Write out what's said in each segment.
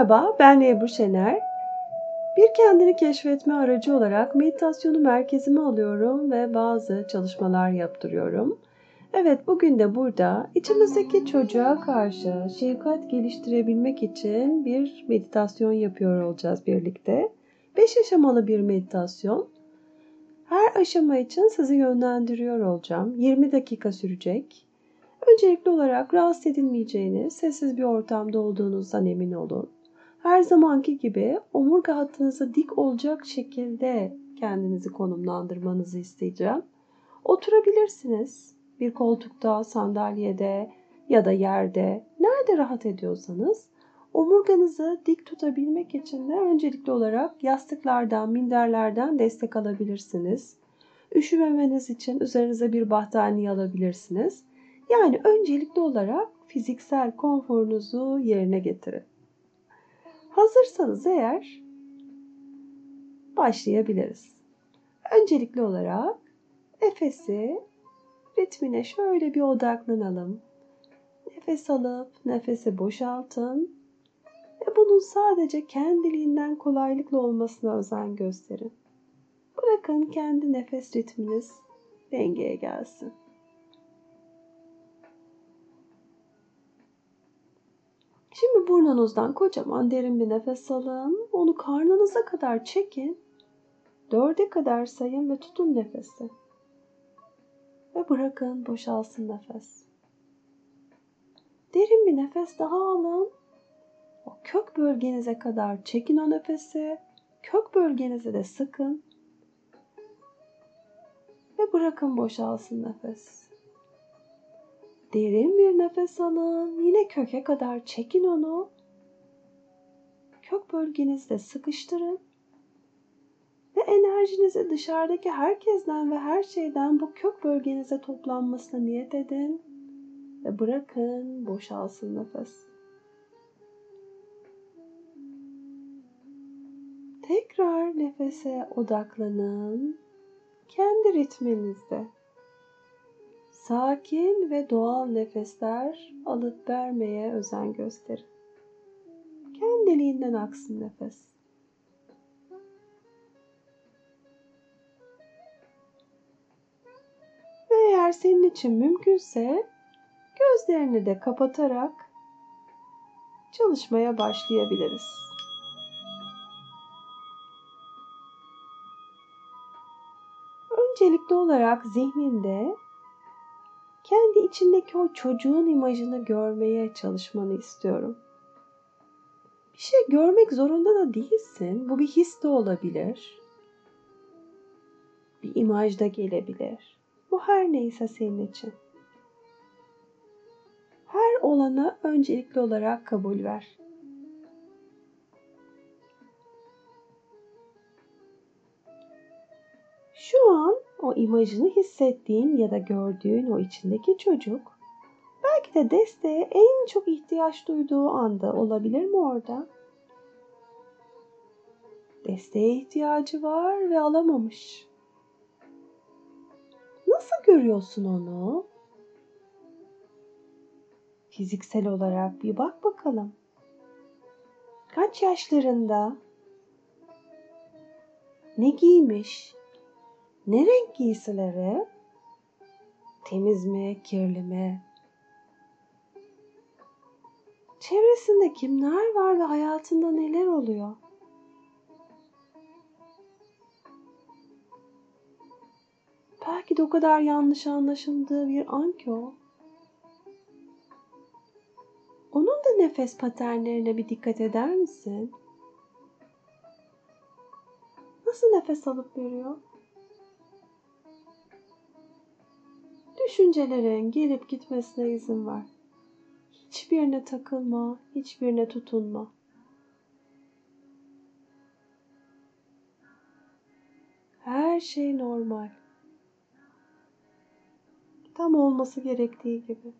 Merhaba, ben Ebru Şener. Bir kendini keşfetme aracı olarak meditasyonu merkezime alıyorum ve bazı çalışmalar yaptırıyorum. Evet, bugün de burada içimizdeki çocuğa karşı şefkat geliştirebilmek için bir meditasyon yapıyor olacağız birlikte. 5 aşamalı bir meditasyon. Her aşama için sizi yönlendiriyor olacağım. 20 dakika sürecek. Öncelikli olarak rahatsız edilmeyeceğiniz, sessiz bir ortamda olduğunuzdan emin olun. Her zamanki gibi omurga hattınıza dik olacak şekilde kendinizi konumlandırmanızı isteyeceğim. Oturabilirsiniz. Bir koltukta, sandalyede ya da yerde, nerede rahat ediyorsanız omurganızı dik tutabilmek için de öncelikli olarak yastıklardan, minderlerden destek alabilirsiniz. Üşümemeniz için üzerinize bir battaniye alabilirsiniz. Yani öncelikli olarak fiziksel konforunuzu yerine getirin. Hazırsanız eğer başlayabiliriz. Öncelikli olarak nefesi ritmine şöyle bir odaklanalım. Nefes alıp nefesi boşaltın ve bunun sadece kendiliğinden kolaylıkla olmasına özen gösterin. Bırakın kendi nefes ritminiz dengeye gelsin. Şimdi burnunuzdan kocaman derin bir nefes alın. Onu karnınıza kadar çekin. Dörde kadar sayın ve tutun nefesi. Ve bırakın boşalsın nefes. Derin bir nefes daha alın. O kök bölgenize kadar çekin o nefesi. Kök bölgenizi de sıkın. Ve bırakın boşalsın nefes. Derin bir nefes alın. Yine köke kadar çekin onu. Kök bölgenizde sıkıştırın. Ve enerjinizi dışarıdaki herkesten ve her şeyden bu kök bölgenize toplanmasına niyet edin. Ve bırakın boşalsın nefes. Tekrar nefese odaklanın. Kendi ritminizde sakin ve doğal nefesler alıp vermeye özen gösterin. Kendiliğinden aksın nefes. Eğer senin için mümkünse gözlerini de kapatarak çalışmaya başlayabiliriz. Öncelikli olarak zihninde kendi içindeki o çocuğun imajını görmeye çalışmanı istiyorum. Bir şey görmek zorunda da değilsin. Bu bir his de olabilir. Bir imaj da gelebilir. Bu her neyse senin için. Her olanı öncelikli olarak kabul ver. Şu an o imajını hissettiğin ya da gördüğün o içindeki çocuk belki de desteğe en çok ihtiyaç duyduğu anda olabilir mi orada? Desteğe ihtiyacı var ve alamamış. Nasıl görüyorsun onu? Fiziksel olarak bir bak bakalım. Kaç yaşlarında? Ne giymiş? Ne renk giysileri? Temiz mi, kirli mi? Çevresinde kimler var ve hayatında neler oluyor? Belki de o kadar yanlış anlaşıldığı bir an ki o. Onun da nefes paternlerine bir dikkat eder misin? Nasıl nefes alıp veriyor? Düşüncelerin gelip gitmesine izin ver. Hiçbirine takılma, hiçbirine tutunma. Her şey normal. Tam olması gerektiği gibi.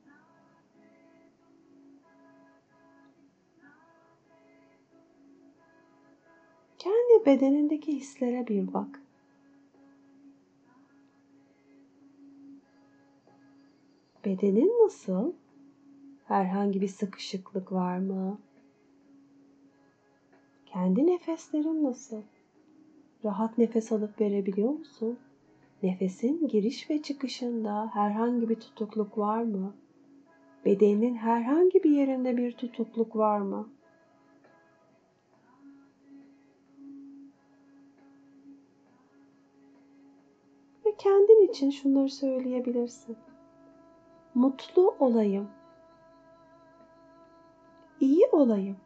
Kendi bedenindeki hislere bir bak. Bedenin nasıl? Herhangi bir sıkışıklık var mı? Kendi nefeslerin nasıl? Rahat nefes alıp verebiliyor musun? Nefesin giriş ve çıkışında herhangi bir tutukluk var mı? Bedenin herhangi bir yerinde bir tutukluk var mı? Ve kendin için şunları söyleyebilirsin. Mutlu olayım. İyi olayım.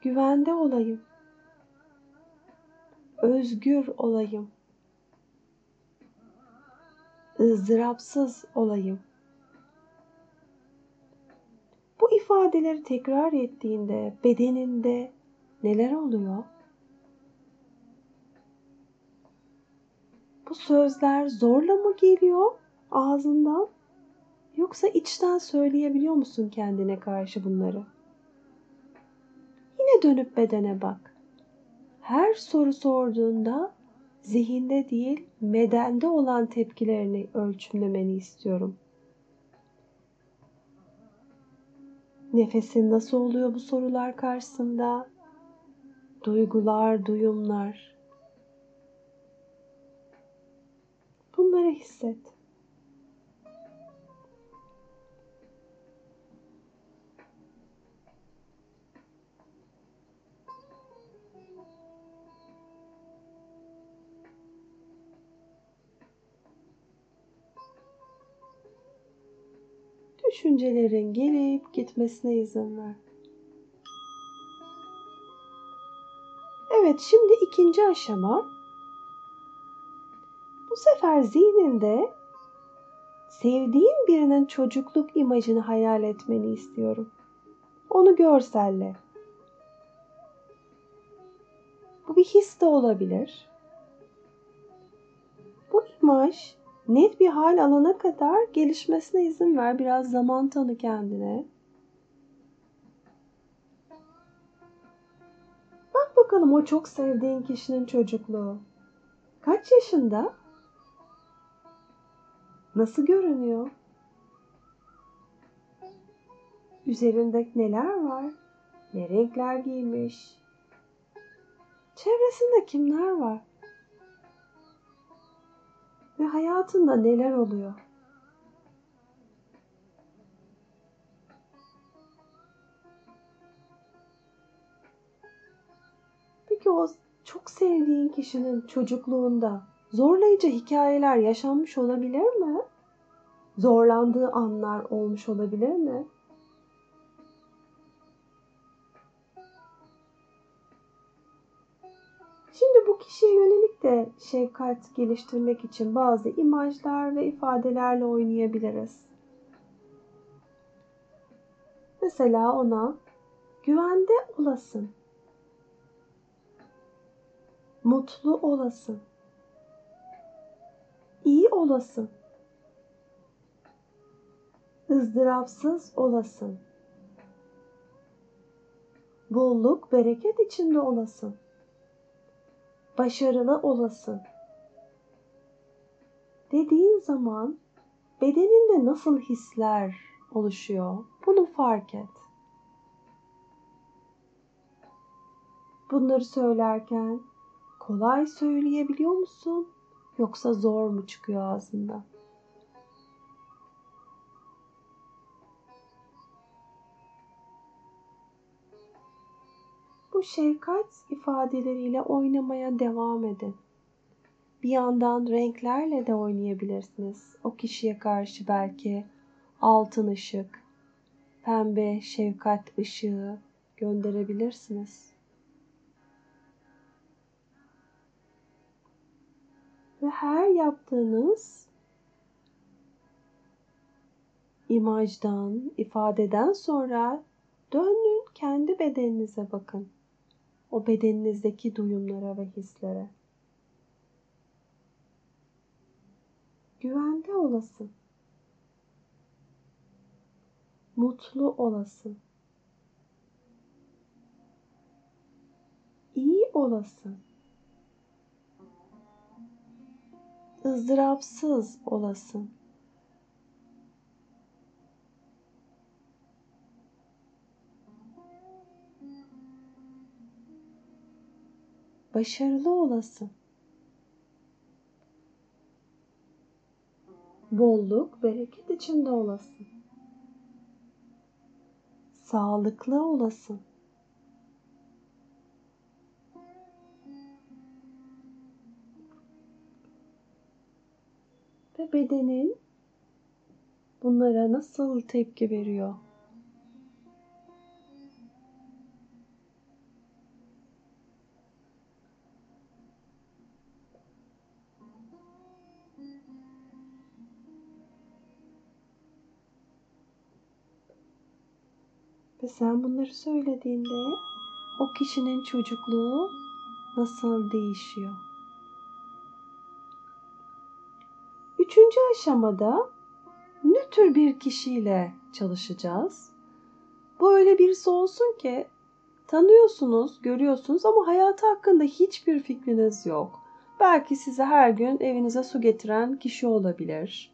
Güvende olayım. Özgür olayım. ızdırapsız olayım. Bu ifadeleri tekrar ettiğinde bedeninde neler oluyor? Bu sözler zorla mı geliyor ağzından? Yoksa içten söyleyebiliyor musun kendine karşı bunları? Yine dönüp bedene bak. Her soru sorduğunda zihinde değil, bedende olan tepkilerini ölçümlemeni istiyorum. Nefesin nasıl oluyor bu sorular karşısında? Duygular, duyumlar. Bunları hisset. Düşüncelerin gelip gitmesine izin ver. Evet, şimdi ikinci aşama. Bu sefer zihninde sevdiğin birinin çocukluk imajını hayal etmeni istiyorum. Onu görselle. Bu bir his de olabilir. Bu imaj net bir hal alana kadar gelişmesine izin ver. Biraz zaman tanı kendine. Bak bakalım o çok sevdiğin kişinin çocukluğu. Kaç yaşında? Nasıl görünüyor? Üzerinde neler var? Ne renkler giymiş? Çevresinde kimler var? Ve hayatında neler oluyor? Peki o çok sevdiğin kişinin çocukluğunda zorlayıcı hikayeler yaşanmış olabilir mi? Zorlandığı anlar olmuş olabilir mi? Bu kişiye yönelik de şefkat geliştirmek için bazı imajlar ve ifadelerle oynayabiliriz. Mesela ona güvende olasın. Mutlu olasın. iyi olasın. ızdırapsız olasın. Bolluk, bereket içinde olasın başarılı olasın. Dediğin zaman bedeninde nasıl hisler oluşuyor? Bunu fark et. Bunları söylerken kolay söyleyebiliyor musun? Yoksa zor mu çıkıyor ağzından? Bu şefkat ifadeleriyle oynamaya devam edin. Bir yandan renklerle de oynayabilirsiniz. O kişiye karşı belki altın ışık, pembe şefkat ışığı gönderebilirsiniz. Ve her yaptığınız imajdan, ifadeden sonra dönün kendi bedeninize bakın o bedeninizdeki duyumlara ve hislere. Güvende olasın. Mutlu olasın. İyi olasın. ızdırapsız olasın. Başarılı olasın. Bolluk, bereket içinde olasın. Sağlıklı olasın. Ve bedenin bunlara nasıl tepki veriyor? Ve sen bunları söylediğinde o kişinin çocukluğu nasıl değişiyor? Üçüncü aşamada nötr bir kişiyle çalışacağız. Bu öyle birisi olsun ki tanıyorsunuz, görüyorsunuz ama hayatı hakkında hiçbir fikriniz yok. Belki size her gün evinize su getiren kişi olabilir.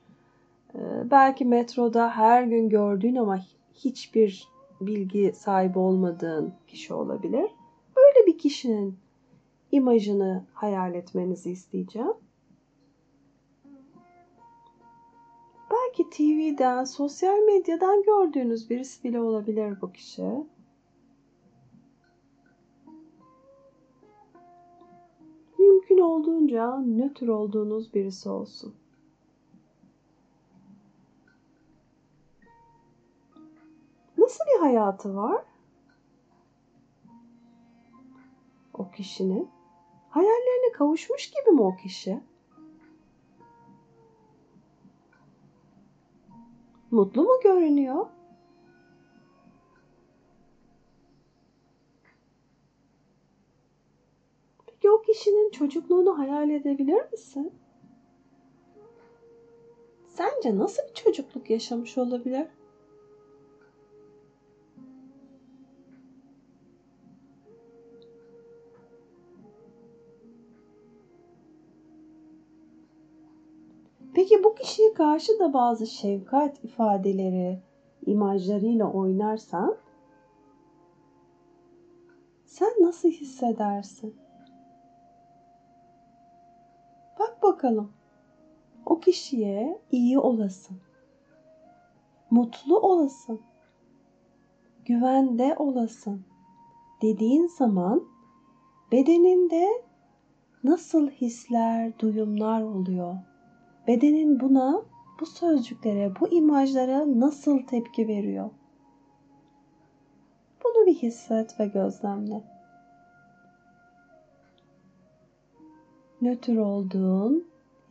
Ee, belki metroda her gün gördüğün ama hiçbir bilgi sahibi olmadığın kişi olabilir. Böyle bir kişinin imajını hayal etmenizi isteyeceğim. Belki TV'den, sosyal medyadan gördüğünüz birisi bile olabilir bu kişi. Mümkün olduğunca nötr olduğunuz birisi olsun. Nasıl bir hayatı var? O kişinin hayallerine kavuşmuş gibi mi o kişi? Mutlu mu görünüyor? Peki o kişinin çocukluğunu hayal edebilir misin? Sence nasıl bir çocukluk yaşamış olabilir? Karşı da bazı şefkat ifadeleri, imajlarıyla oynarsan sen nasıl hissedersin? Bak bakalım. O kişiye iyi olasın. Mutlu olasın. Güvende olasın dediğin zaman bedeninde nasıl hisler, duyumlar oluyor? Bedenin buna, bu sözcüklere, bu imajlara nasıl tepki veriyor? Bunu bir hisset ve gözlemle. Nötr olduğun,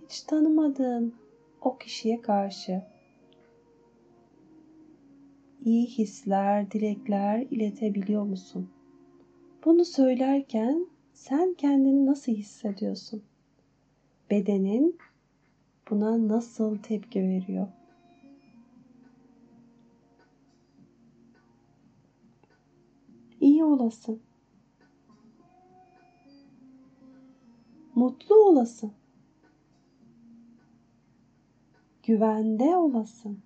hiç tanımadığın o kişiye karşı iyi hisler, dilekler iletebiliyor musun? Bunu söylerken sen kendini nasıl hissediyorsun? Bedenin buna nasıl tepki veriyor? İyi olasın. Mutlu olasın. Güvende olasın.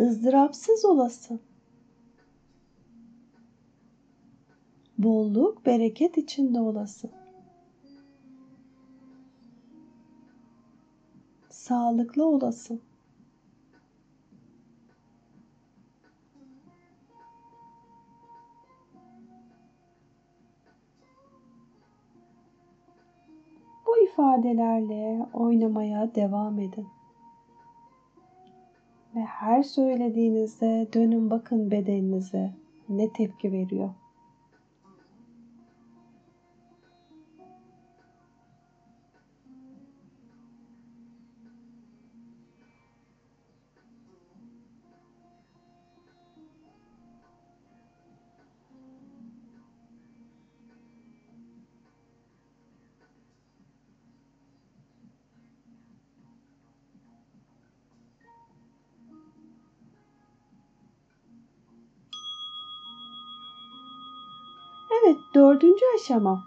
ızdırapsız olasın. Bolluk, bereket içinde olasın. Sağlıklı olasın. Bu ifadelerle oynamaya devam edin. Ve her söylediğinizde dönün bakın bedeninize ne tepki veriyor. Dördüncü aşama.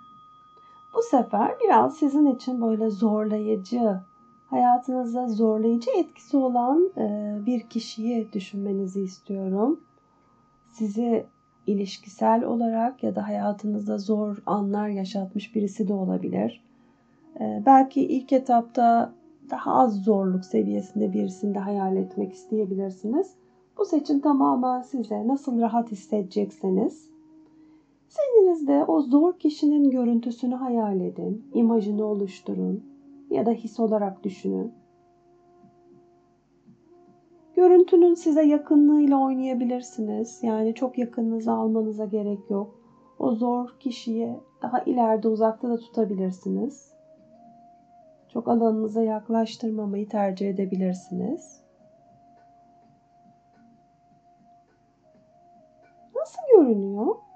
Bu sefer biraz sizin için böyle zorlayıcı, hayatınızda zorlayıcı etkisi olan e, bir kişiyi düşünmenizi istiyorum. Sizi ilişkisel olarak ya da hayatınızda zor anlar yaşatmış birisi de olabilir. Ee, belki ilk etapta daha az zorluk seviyesinde birisini de hayal etmek isteyebilirsiniz. Bu seçim tamamen size nasıl rahat hissedecekseniz. Zihninizde o zor kişinin görüntüsünü hayal edin, imajını oluşturun ya da his olarak düşünün. Görüntünün size yakınlığıyla oynayabilirsiniz. Yani çok yakınınıza almanıza gerek yok. O zor kişiyi daha ileride uzakta da tutabilirsiniz. Çok alanınıza yaklaştırmamayı tercih edebilirsiniz. Nasıl görünüyor?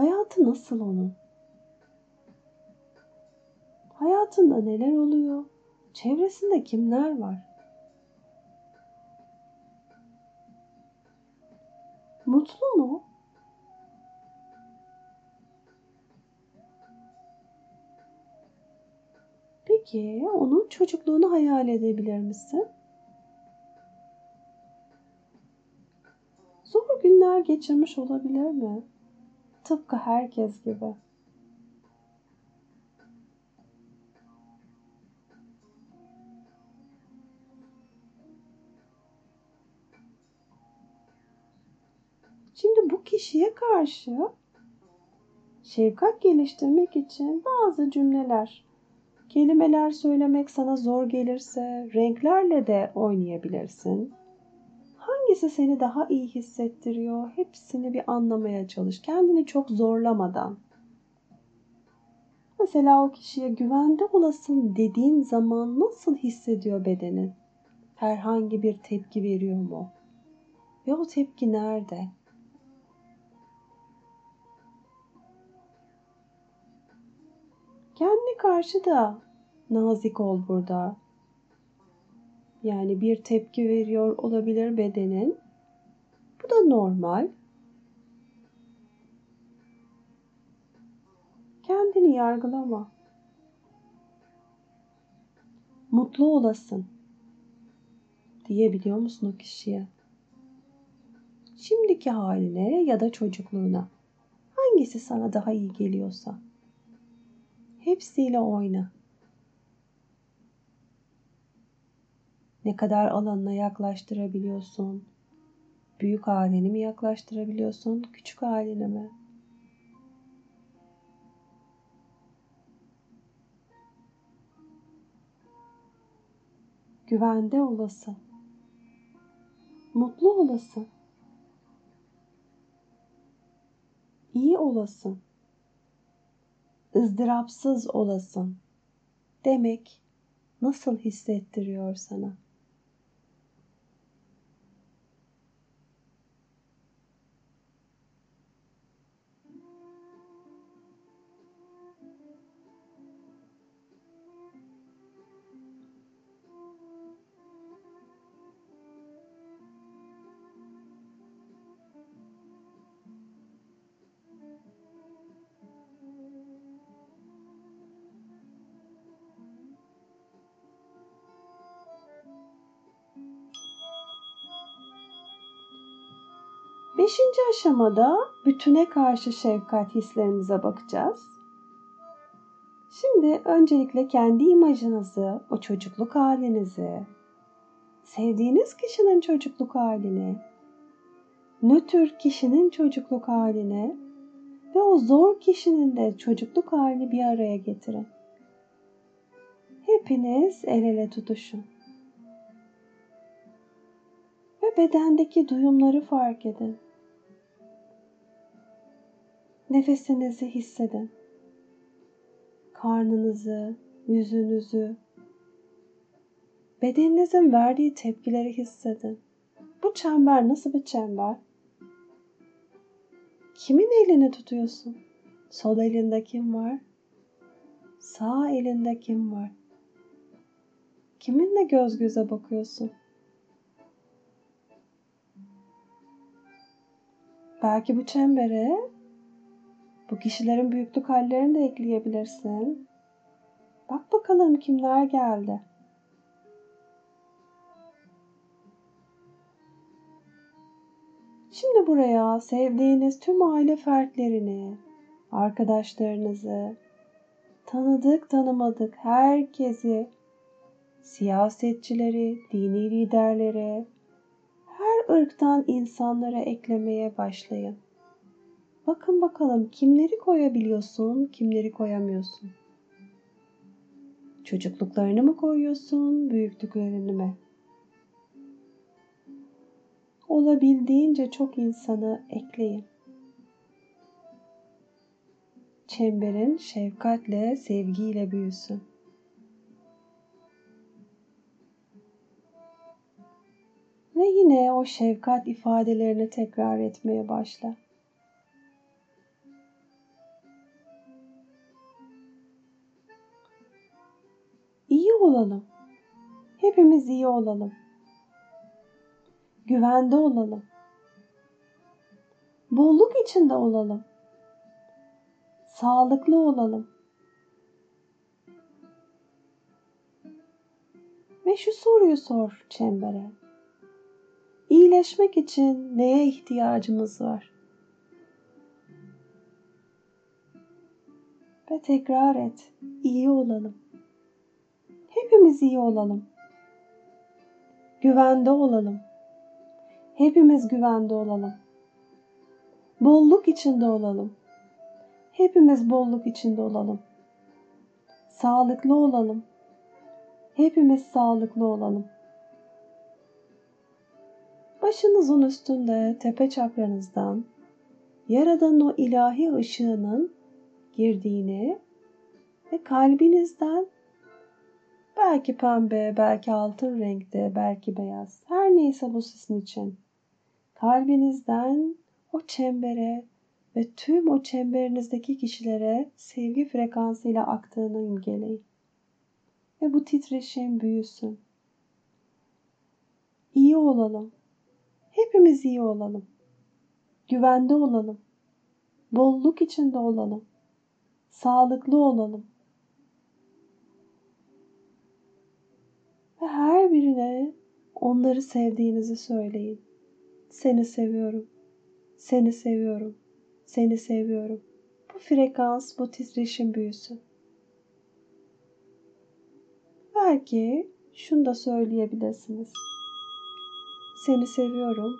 Hayatı nasıl onun? Hayatında neler oluyor? Çevresinde kimler var? Mutlu mu? Peki onun çocukluğunu hayal edebilir misin? Zor günler geçirmiş olabilir mi? Tıpkı herkes gibi. Şimdi bu kişiye karşı şefkat geliştirmek için bazı cümleler, kelimeler söylemek sana zor gelirse renklerle de oynayabilirsin. Hangisi seni daha iyi hissettiriyor? Hepsini bir anlamaya çalış. Kendini çok zorlamadan. Mesela o kişiye güvende olasın dediğin zaman nasıl hissediyor bedenin? Herhangi bir tepki veriyor mu? Ve o tepki nerede? Kendine karşı da nazik ol burada. Yani bir tepki veriyor olabilir bedenin. Bu da normal. Kendini yargılama. Mutlu olasın diyebiliyor musun o kişiye? Şimdiki haline ya da çocukluğuna hangisi sana daha iyi geliyorsa hepsiyle oyna. Ne kadar alanına yaklaştırabiliyorsun? Büyük halini mi yaklaştırabiliyorsun, küçük halini mi? Güvende olasın. Mutlu olasın. İyi olasın. ızdırapsız olasın. Demek nasıl hissettiriyor sana? Beşinci aşamada bütüne karşı şefkat hislerimize bakacağız. Şimdi öncelikle kendi imajınızı, o çocukluk halinizi, sevdiğiniz kişinin çocukluk halini, nötr kişinin çocukluk halini ve o zor kişinin de çocukluk halini bir araya getirin. Hepiniz el ele tutuşun. Ve bedendeki duyumları fark edin. Nefesinizi hissedin. Karnınızı, yüzünüzü, bedeninizin verdiği tepkileri hissedin. Bu çember nasıl bir çember? Kimin elini tutuyorsun? Sol elinde kim var? Sağ elinde kim var? Kiminle göz göze bakıyorsun? Belki bu çembere bu kişilerin büyüklük hallerini de ekleyebilirsin. Bak bakalım kimler geldi. Şimdi buraya sevdiğiniz tüm aile fertlerini, arkadaşlarınızı, tanıdık tanımadık herkesi, siyasetçileri, dini liderleri, her ırktan insanlara eklemeye başlayın. Bakın bakalım kimleri koyabiliyorsun, kimleri koyamıyorsun. Çocukluklarını mı koyuyorsun, büyüklüklerini mi? Olabildiğince çok insanı ekleyin. Çemberin şefkatle, sevgiyle büyüsün. Ve yine o şefkat ifadelerini tekrar etmeye başla. Olalım. Hepimiz iyi olalım. Güvende olalım. Bolluk içinde olalım. Sağlıklı olalım. Ve şu soruyu sor çembere. İyileşmek için neye ihtiyacımız var? Ve tekrar et. İyi olalım. Hepimiz iyi olalım. Güvende olalım. Hepimiz güvende olalım. Bolluk içinde olalım. Hepimiz bolluk içinde olalım. Sağlıklı olalım. Hepimiz sağlıklı olalım. Başınızın üstünde tepe çakranızdan Yaradan'ın o ilahi ışığının girdiğini ve kalbinizden belki pembe, belki altın renkte, belki beyaz, her neyse bu sizin için kalbinizden o çembere ve tüm o çemberinizdeki kişilere sevgi frekansıyla aktığını imgeleyin. Ve bu titreşim büyüsün. İyi olalım. Hepimiz iyi olalım. Güvende olalım. Bolluk içinde olalım. Sağlıklı olalım. Onları sevdiğinizi söyleyin. Seni seviyorum. Seni seviyorum. Seni seviyorum. Bu frekans, bu titreşim büyüsün. Belki şunu da söyleyebilirsiniz. Seni seviyorum.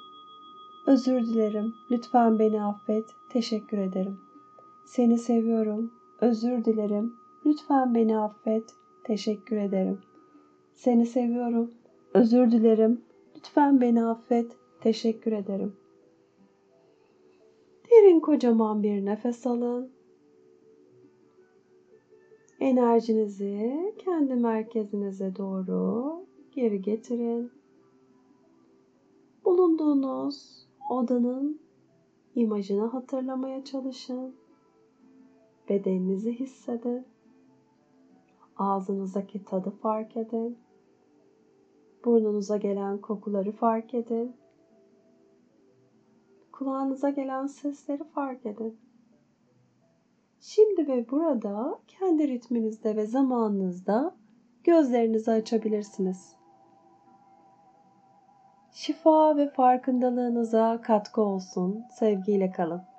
Özür dilerim. Lütfen beni affet. Teşekkür ederim. Seni seviyorum. Özür dilerim. Lütfen beni affet. Teşekkür ederim. Seni seviyorum. Özür dilerim. Lütfen beni affet. Teşekkür ederim. Derin kocaman bir nefes alın. Enerjinizi kendi merkezinize doğru geri getirin. Bulunduğunuz odanın imajını hatırlamaya çalışın. Bedeninizi hissedin. Ağzınızdaki tadı fark edin. Burnunuza gelen kokuları fark edin. Kulağınıza gelen sesleri fark edin. Şimdi ve burada kendi ritminizde ve zamanınızda gözlerinizi açabilirsiniz. Şifa ve farkındalığınıza katkı olsun. Sevgiyle kalın.